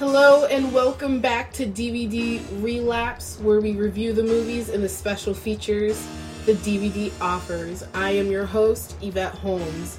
Hello and welcome back to DVD Relapse, where we review the movies and the special features the DVD offers. I am your host, Yvette Holmes,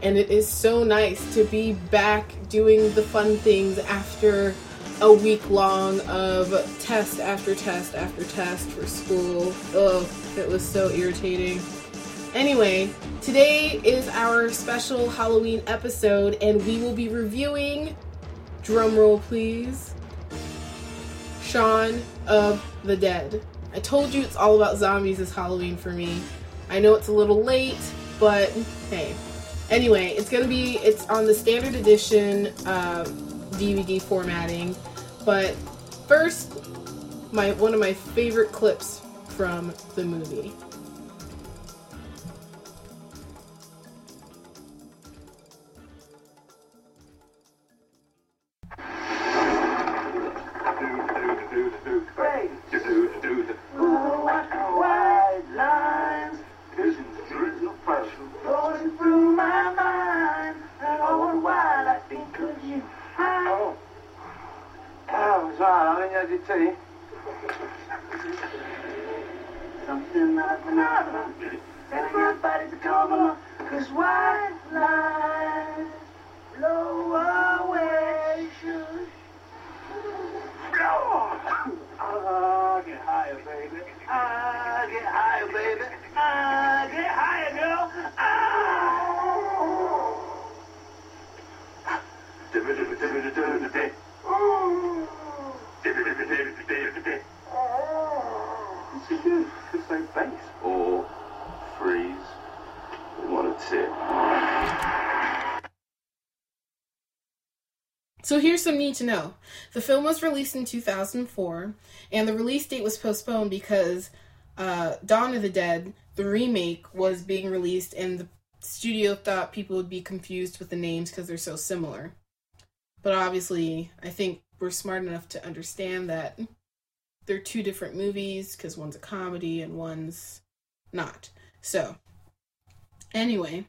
and it is so nice to be back doing the fun things after a week long of test after test after test for school. Ugh, it was so irritating. Anyway, today is our special Halloween episode, and we will be reviewing, drumroll please, Shaun of the Dead. I told you it's all about zombies this Halloween for me. I know it's a little late, but hey. Anyway, it's gonna be it's on the standard edition uh, DVD formatting. But first, my one of my favorite clips from the movie. I didn't have to tell you. Something of a phenomenon, and everybody's a along. Cause white lines Bass. Or freeze. One or two. So here's some need to know. The film was released in 2004, and the release date was postponed because uh, Dawn of the Dead, the remake, was being released, and the studio thought people would be confused with the names because they're so similar. But obviously, I think we're smart enough to understand that they're two different movies because one's a comedy and one's not. So, anyway,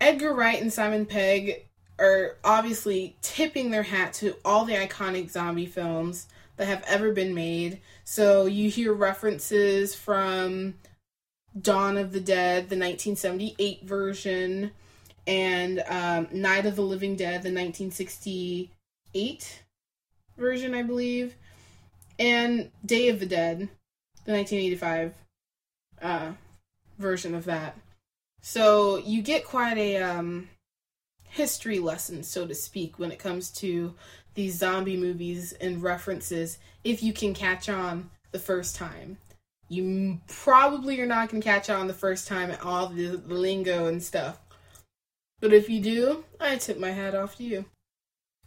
Edgar Wright and Simon Pegg are obviously tipping their hat to all the iconic zombie films that have ever been made. So you hear references from Dawn of the Dead, the 1978 version, and um, Night of the Living Dead, the 1968 version, I believe, and Day of the Dead, the 1985 uh, version of that. So you get quite a um, history lesson, so to speak, when it comes to these zombie movies and references if you can catch on the first time. You probably are not going to catch on the first time at all the, the lingo and stuff. But if you do, I tip my hat off to you.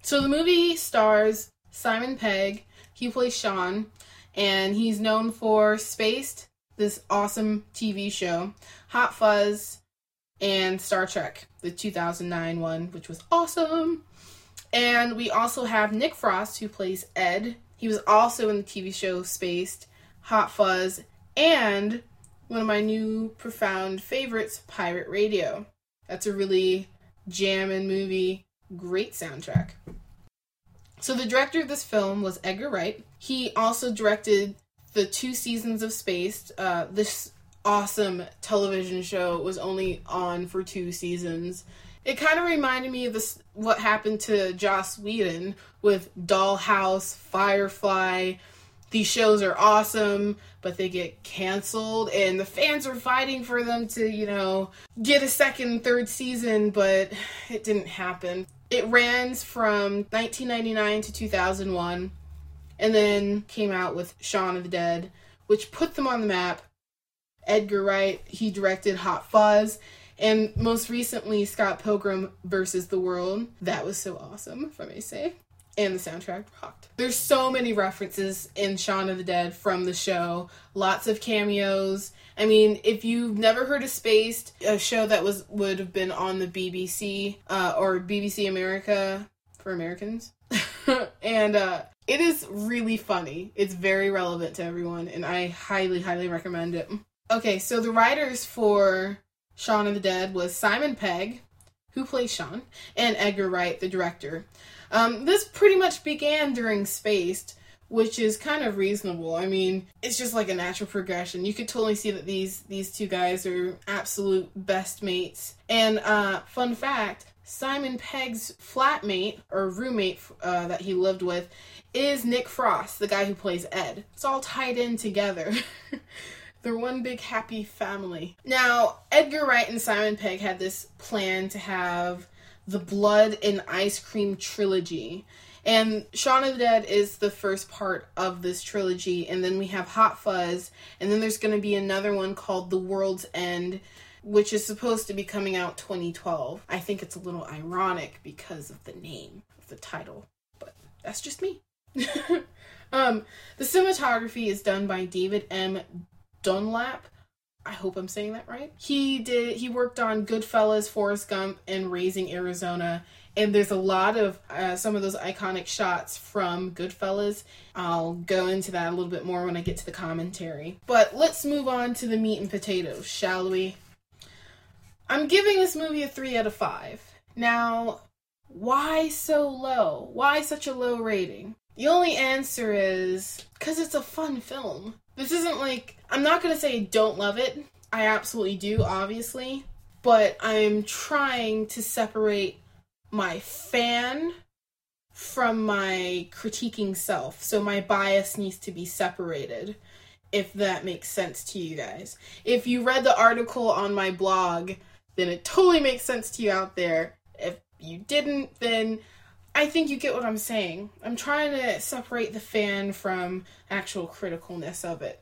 So the movie stars Simon Pegg. He plays Shaun, and he's known for Spaced, this awesome TV show, Hot Fuzz, and Star Trek, the 2009 one, which was awesome. And we also have Nick Frost, who plays Ed. He was also in the TV show Spaced, Hot Fuzz, and one of my new profound favorites, Pirate Radio. That's a really jammin' movie, great soundtrack. So the director of this film was Edgar Wright. He also directed the two seasons of Spaced. Uh, this awesome television show was only on for two seasons. It kind of reminded me of this what happened to Joss Whedon with Dollhouse, Firefly. These shows are awesome, but they get canceled, and the fans are fighting for them to, you know, get a second, third season, but it didn't happen. It ran from 1999 to 2001, and then came out with Shaun of the Dead, which put them on the map Edgar Wright. He directed Hot Fuzz. And most recently, Scott Pilgrim versus the World. That was so awesome, if I may say. And the soundtrack rocked. There's so many references in Shaun of the Dead from the show. Lots of cameos. I mean, if you've never heard of Spaced, a show that was would have been on the BBC uh, or BBC America for Americans, and uh, it is really funny. It's very relevant to everyone, and I highly, highly recommend it. Okay, so the writers for Shaun of the Dead was Simon Pegg, who plays Shaun, and Edgar Wright, the director. Um, this pretty much began during Spaced, which is kind of reasonable. I mean, it's just like a natural progression. You could totally see that these these two guys are absolute best mates. And uh, fun fact: Simon Pegg's flatmate or roommate uh, that he lived with is Nick Frost, the guy who plays Ed. It's all tied in together. They're one big happy family. Now, Edgar Wright and Simon Pegg had this plan to have the Blood and Ice Cream trilogy. And Shaun of the Dead is the first part of this trilogy, and then we have Hot Fuzz, and then there's going to be another one called The World's End, which is supposed to be coming out 2012. I think it's a little ironic because of the name of the title, but that's just me. um, the cinematography is done by David M. Dunlop. I hope I'm saying that right. He did. He worked on Goodfellas, Forrest Gump, and Raising Arizona. And there's a lot of uh, some of those iconic shots from Goodfellas. I'll go into that a little bit more when I get to the commentary. But let's move on to the meat and potatoes, shall we? I'm giving this movie a 3 out of 5. Now, why so low? Why such a low rating? The only answer is because it's a fun film. This isn't like, I'm not going to say don't love it. I absolutely do, obviously. But I'm trying to separate my fan from my critiquing self. So my bias needs to be separated, if that makes sense to you guys. If you read the article on my blog, then it totally makes sense to you out there. If you didn't, then I think you get what I'm saying. I'm trying to separate the fan from actual criticalness of it.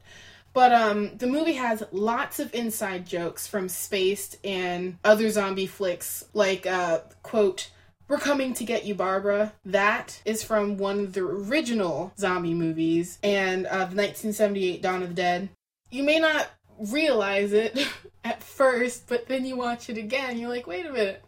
But um, the movie has lots of inside jokes from Spaced and other zombie flicks, like uh, quote, "We're coming to get you, Barbara." That is from one of the original zombie movies and uh, the 1978 Dawn of the Dead. You may not realize it at first, but then you watch it again, you're like, "Wait a minute,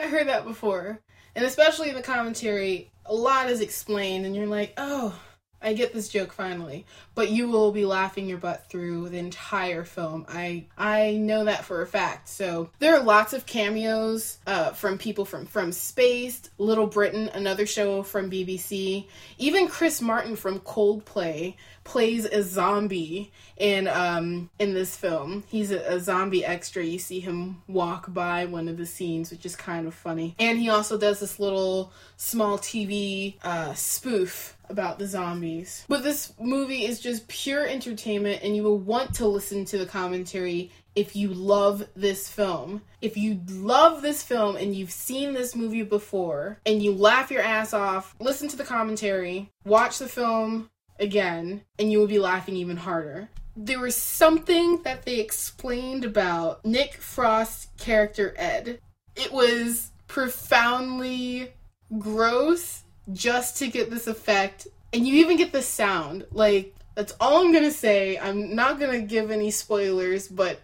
I heard that before." And especially in the commentary, a lot is explained, and you're like, oh, I get this joke finally. But you will be laughing your butt through the entire film. I I know that for a fact. So there are lots of cameos uh, from people from from Spaced, Little Britain, another show from BBC. Even Chris Martin from Coldplay plays a zombie in um in this film. He's a, a, zombie extra. You see him walk by one of the scenes, which is kind of funny. And he also does this little small TV uh, spoof about the zombies. But this movie is just pure entertainment, and you will want to listen to the commentary if you love this film. If you love this film and you've seen this movie before and you laugh your ass off, listen to the commentary, watch the film again, and you will be laughing even harder. There was something that they explained about Nick Frost's character Ed. It was profoundly gross just to get this effect. And you even get the sound. Like, that's all I'm gonna say. I'm not gonna give any spoilers, but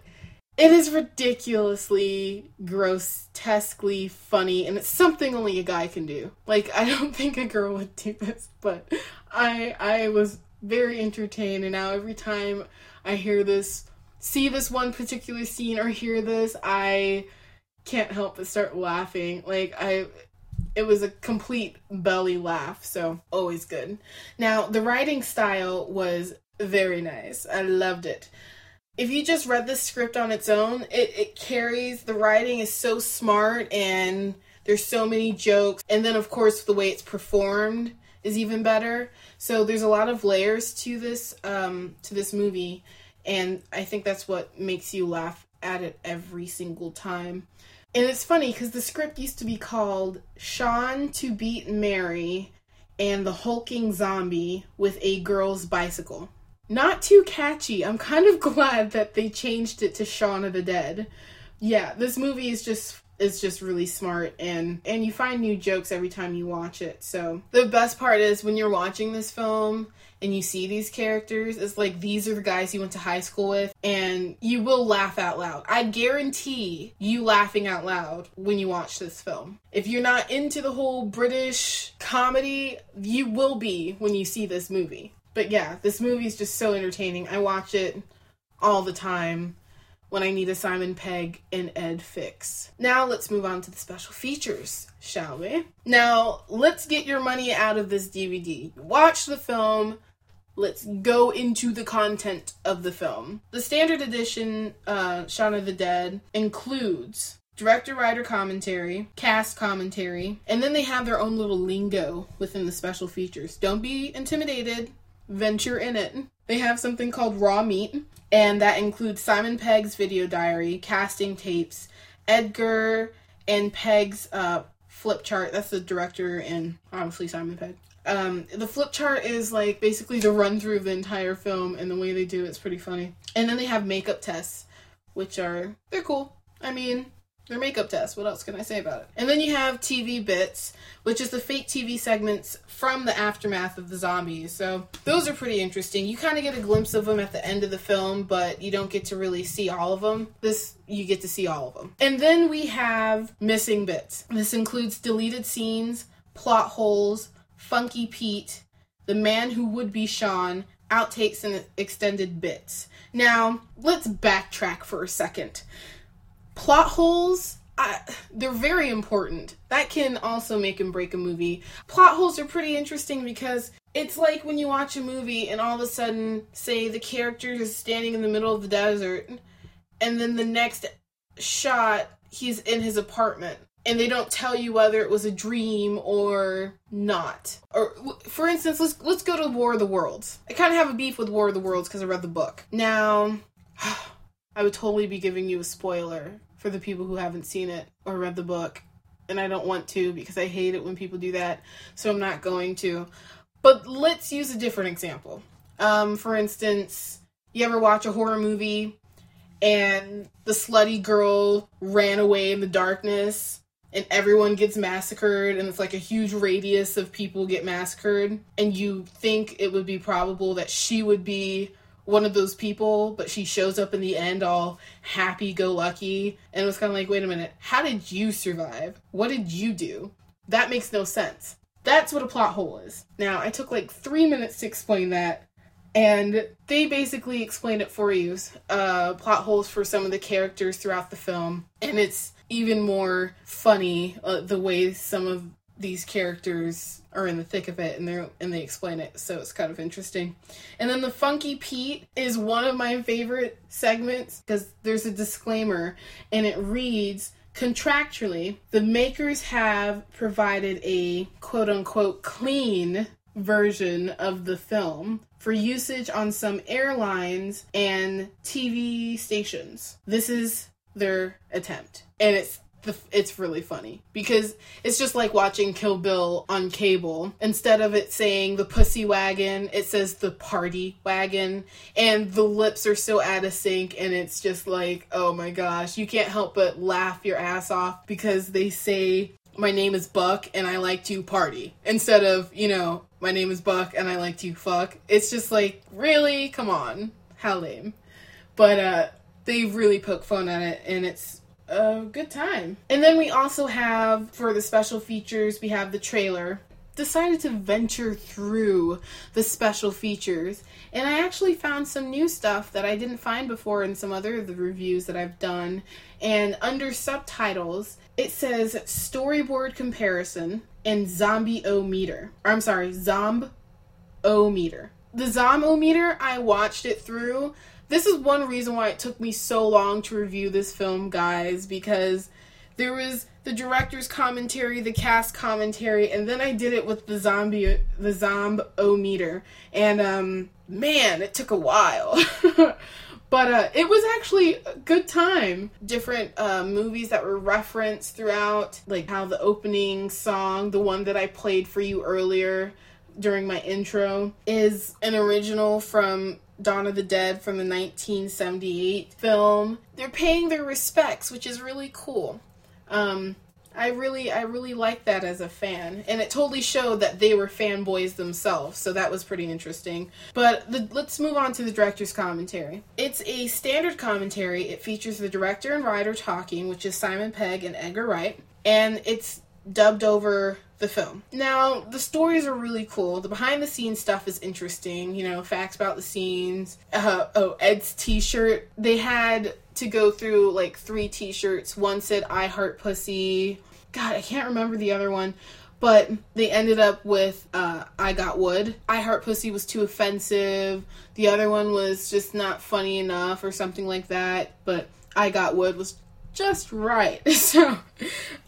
it is ridiculously grotesquely funny, and it's something only a guy can do. Like, I don't think a girl would do this, but I I was very entertained, and now every time I hear this, see this one particular scene or hear this, I can't help but start laughing. Like I it was a complete belly laugh, so always good. Now, the writing style was very nice. I loved it. If you just read the script on its own, it, it carries the writing is so smart and there's so many jokes. And then of course the way it's performed is even better. So there's a lot of layers to this um to this movie and I think that's what makes you laugh at it every single time. And it's funny because the script used to be called Shaun to Beat Mary and the Hulking Zombie with a Girl's Bicycle. Not too catchy. I'm kind of glad that they changed it to Shaun of the Dead. Yeah, this movie is just is just really smart and and you find new jokes every time you watch it. So the best part is when you're watching this film and you see these characters, it's like these are the guys you went to high school with and you will laugh out loud. I guarantee you laughing out loud when you watch this film. If you're not into the whole British comedy, you will be when you see this movie. But yeah, this movie is just so entertaining. I watch it all the time when I need a Simon Pegg and Ed fix. Now let's move on to the special features, shall we? Now let's get your money out of this DVD. Watch the film. Let's go into the content of the film. The standard edition, uh, Shaun of the Dead, includes director writer commentary, cast commentary, and then they have their own little lingo within the special features. Don't be intimidated, venture in it. They have something called Raw Meat, and that includes Simon Pegg's video diary, casting tapes, Edgar and Pegg's uh, flip chart. That's the director and obviously Simon Pegg. Um, the flip chart is like basically the run through of the entire film, and the way they do it's pretty funny. And then they have makeup tests, which are they're cool. I mean, they're makeup tests. What else can I say about it? And then you have TV bits, which is the fake TV segments from the aftermath of the zombies. So those are pretty interesting. You kind of get a glimpse of them at the end of the film, but you don't get to really see all of them. This you get to see all of them. And then we have missing bits. This includes deleted scenes, plot holes, Funky Pete, the man who would be Shaun, outtakes and extended bits. Now, let's backtrack for a second plot holes I, they're very important. That can also make and break a movie. Plot holes are pretty interesting because it's like when you watch a movie and all of a sudden, say, the character is standing in the middle of the desert, and then the next shot, he's in his apartment. And they don't tell you whether it was a dream or not. Or, for instance, let's let's go to War of the Worlds. I kind of have a beef with War of the Worlds because I read the book. Now, I would totally be giving you a spoiler for the people who haven't seen it or read the book. And I don't want to because I hate it when people do that. So I'm not going to. But let's use a different example. Um, for instance, you ever watch a horror movie and the slutty girl ran away in the darkness and everyone gets massacred and it's like a huge radius of people get massacred and you think it would be probable that she would be one of those people, but she shows up in the end all happy go lucky. And it was kind of like, wait a minute, how did you survive? What did you do? That makes no sense. That's what a plot hole is. Now, I took like three minutes to explain that, and they basically explain it for you. Uh, plot holes for some of the characters throughout the film, and it's even more funny uh, the way some of these characters are in the thick of it and they and they explain it so it's kind of interesting and then the funky pete is one of my favorite segments because there's a disclaimer and it reads contractually the makers have provided a quote unquote clean version of the film for usage on some airlines and TV stations. This is their attempt. And it's the, it's really funny because it's just like watching Kill Bill on cable. Instead of it saying the pussy wagon, it says the party wagon, and the lips are so out of sync, and it's just like, oh my gosh, you can't help but laugh your ass off because they say, my name is Buck and I like to party instead of, you know, my name is Buck and I like to fuck. It's just like, really? Come on. How lame. But, uh, they really poke fun at it and it's a good time. And then we also have, for the special features, we have the trailer. Decided to venture through the special features, and I actually found some new stuff that I didn't find before in some other of the reviews that I've done. And under subtitles, it says storyboard comparison and zombie o meter. I'm sorry, zomb o meter. The zomb o meter, I watched it through this is one reason why it took me so long to review this film, guys, because there was the director's commentary, the cast commentary, and then I did it with the zombie the zomb o meter. And um man, it took a while. but uh, it was actually a good time. Different uh, movies that were referenced throughout, like how the opening song, the one that I played for you earlier during my intro, is an original from Dawn of the Dead from the 1978 film. They're paying their respects, which is really cool. Um, I really, I really like that as a fan, and it totally showed that they were fanboys themselves. So that was pretty interesting. But the, let's move on to the director's commentary. It's a standard commentary. It features the director and writer talking, which is Simon Pegg and Edgar Wright, and it's dubbed over the film. Now, the stories are really cool. The behind the scenes stuff is interesting. You know, facts about the scenes. Uh, oh, Ed's t shirt. They had to go through like three t shirts. One said, I heart pussy. God, I can't remember the other one. But they ended up with uh, I Got Wood. I Heart Pussy was too offensive. The other one was just not funny enough or something like that. But I Got Wood was just right. So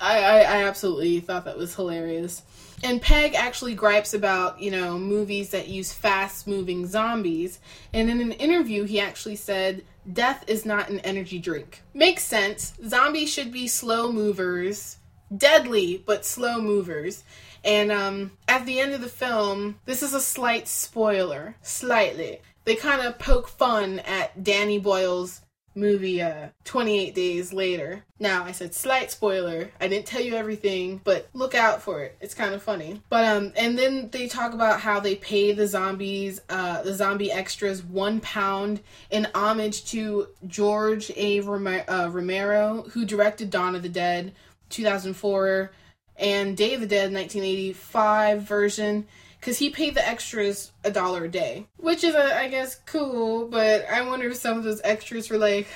I, I, I absolutely thought that was hilarious. And Pegg actually gripes about, you know, movies that use fast moving zombies. And in an interview, he actually said, Death is not an energy drink. Makes sense. Zombies should be slow movers, deadly, but slow movers. And um, at the end of the film, this is a slight spoiler, slightly. They kind of poke fun at Danny Boyle's movie uh 28 days later. Now i said slight spoiler. I didn't tell you everything but look out for it. It's kind of funny. But um and then they talk about how they pay the zombies uh the zombie extras one pound in homage to george a. Uh, romero who directed dawn of the dead 2004 and day of the dead 1985 version because he paid the extras a dollar a day, which is, uh, I guess, cool. But I wonder if some of those extras were like,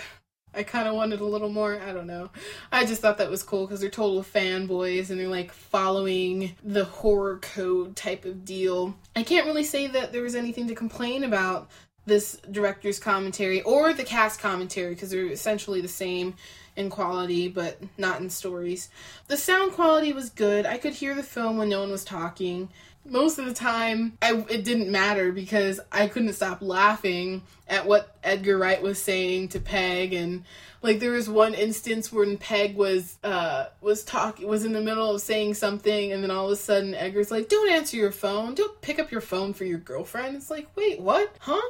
I kind of wanted a little more. I don't know. I just thought that was cool because they're total fanboys and they're like following the horror code type of deal. I can't really say that there was anything to complain about this director's commentary or the cast commentary because they're essentially the same in quality but not in stories. The sound quality was good. I could hear the film when no one was talking most of the time I, it didn't matter because I couldn't stop laughing at what Edgar Wright was saying to Pegg. And like there was one instance when Pegg was uh was talking was in the middle of saying something and then all of a sudden Edgar's like don't answer your phone. Don't pick up your phone for your girlfriend. It's like wait what? Huh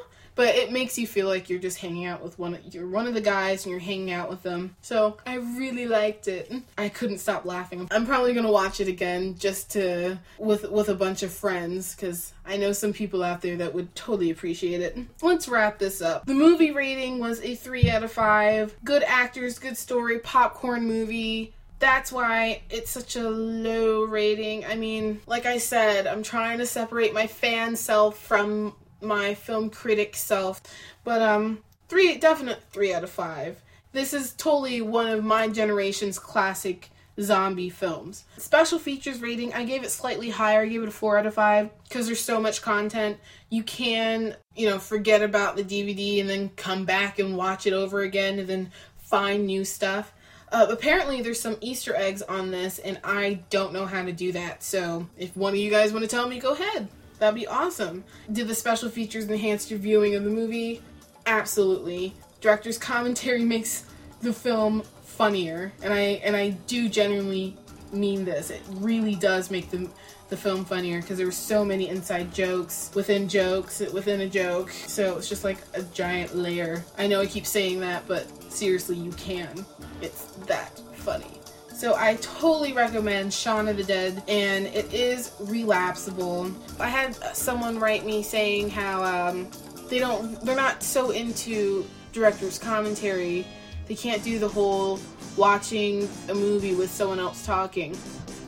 but it makes you feel like you're just hanging out with one you're one of the guys and you're hanging out with them. So i really liked it. I couldn't stop laughing. I'm probably to watch it again just to with with a bunch of friends because i know some people out there that would totally appreciate it. Let's wrap this up. The movie rating was a three out of five. Good actors good story popcorn movie. That's why it's such a low rating. I mean, like I said, I'm trying to separate my fan self from my film critic self. But um three definite three out of five. This is totally one of my generation's classic zombie films. Special features rating, I gave it slightly higher. I gave it a 4 out of 5 because there's so much content. You can, you know, forget about the DVD and then come back and watch it over again and then find new stuff. Uh, apparently, there's some Easter eggs on this, and I don't know how to do that. So, if one of you guys want to tell me, go ahead. That'd be awesome. Did the special features enhance your viewing of the movie? Absolutely. Director's commentary makes the film funnier, and I and I do genuinely mean this. It really does make the the film funnier because there were so many inside jokes within jokes within a joke. So it's just like a giant layer. I know I keep saying that, but seriously, you can. It's that funny. So I totally recommend Shaun of the Dead, and it is relapsable. I had someone write me saying how um, they don't, they're not so into director's commentary. They can't do the whole watching a movie with someone else talking.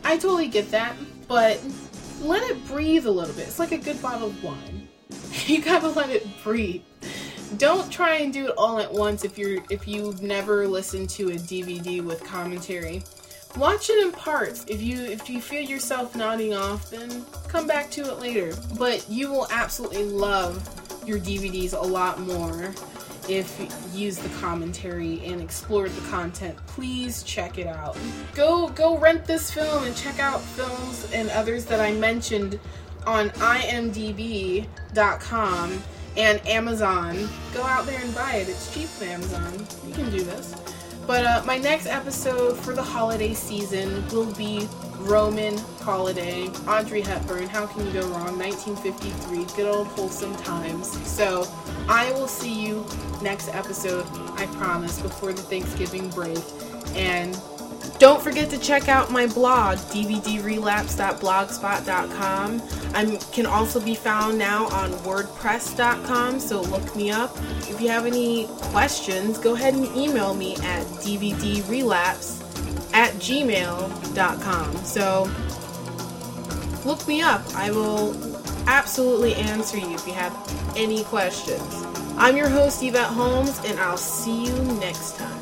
I totally get that, but let it breathe a little bit. It's like a good bottle of wine. you gotta let it breathe. Don't try and do it all at once if you're if you've never listened to a DVD with commentary. Watch it in parts. If you if you feel yourself nodding off, then come back to it later. But you will absolutely love your DVDs a lot more if you use the commentary and explore the content. Please check it out. Go go rent this film and check out films and others that I mentioned on imdb.com and Amazon. Go out there and buy it. It's cheap on Amazon. You can do this. But uh, my next episode for the holiday season will be Roman Holiday, Audrey Hepburn. How can you go wrong? 1953, good old wholesome times. So I will see you next episode, I promise, before the Thanksgiving break. And don't forget to check out my blog, dvdrelapse.blogspot.com. I can also be found now on wordpress.com, so look me up. If you have any questions, go ahead and email me at dvdrelapse at gmail.com. So look me up. I will absolutely answer you if you have any questions. I'm your host, Yvette Holmes, and I'll see you next time.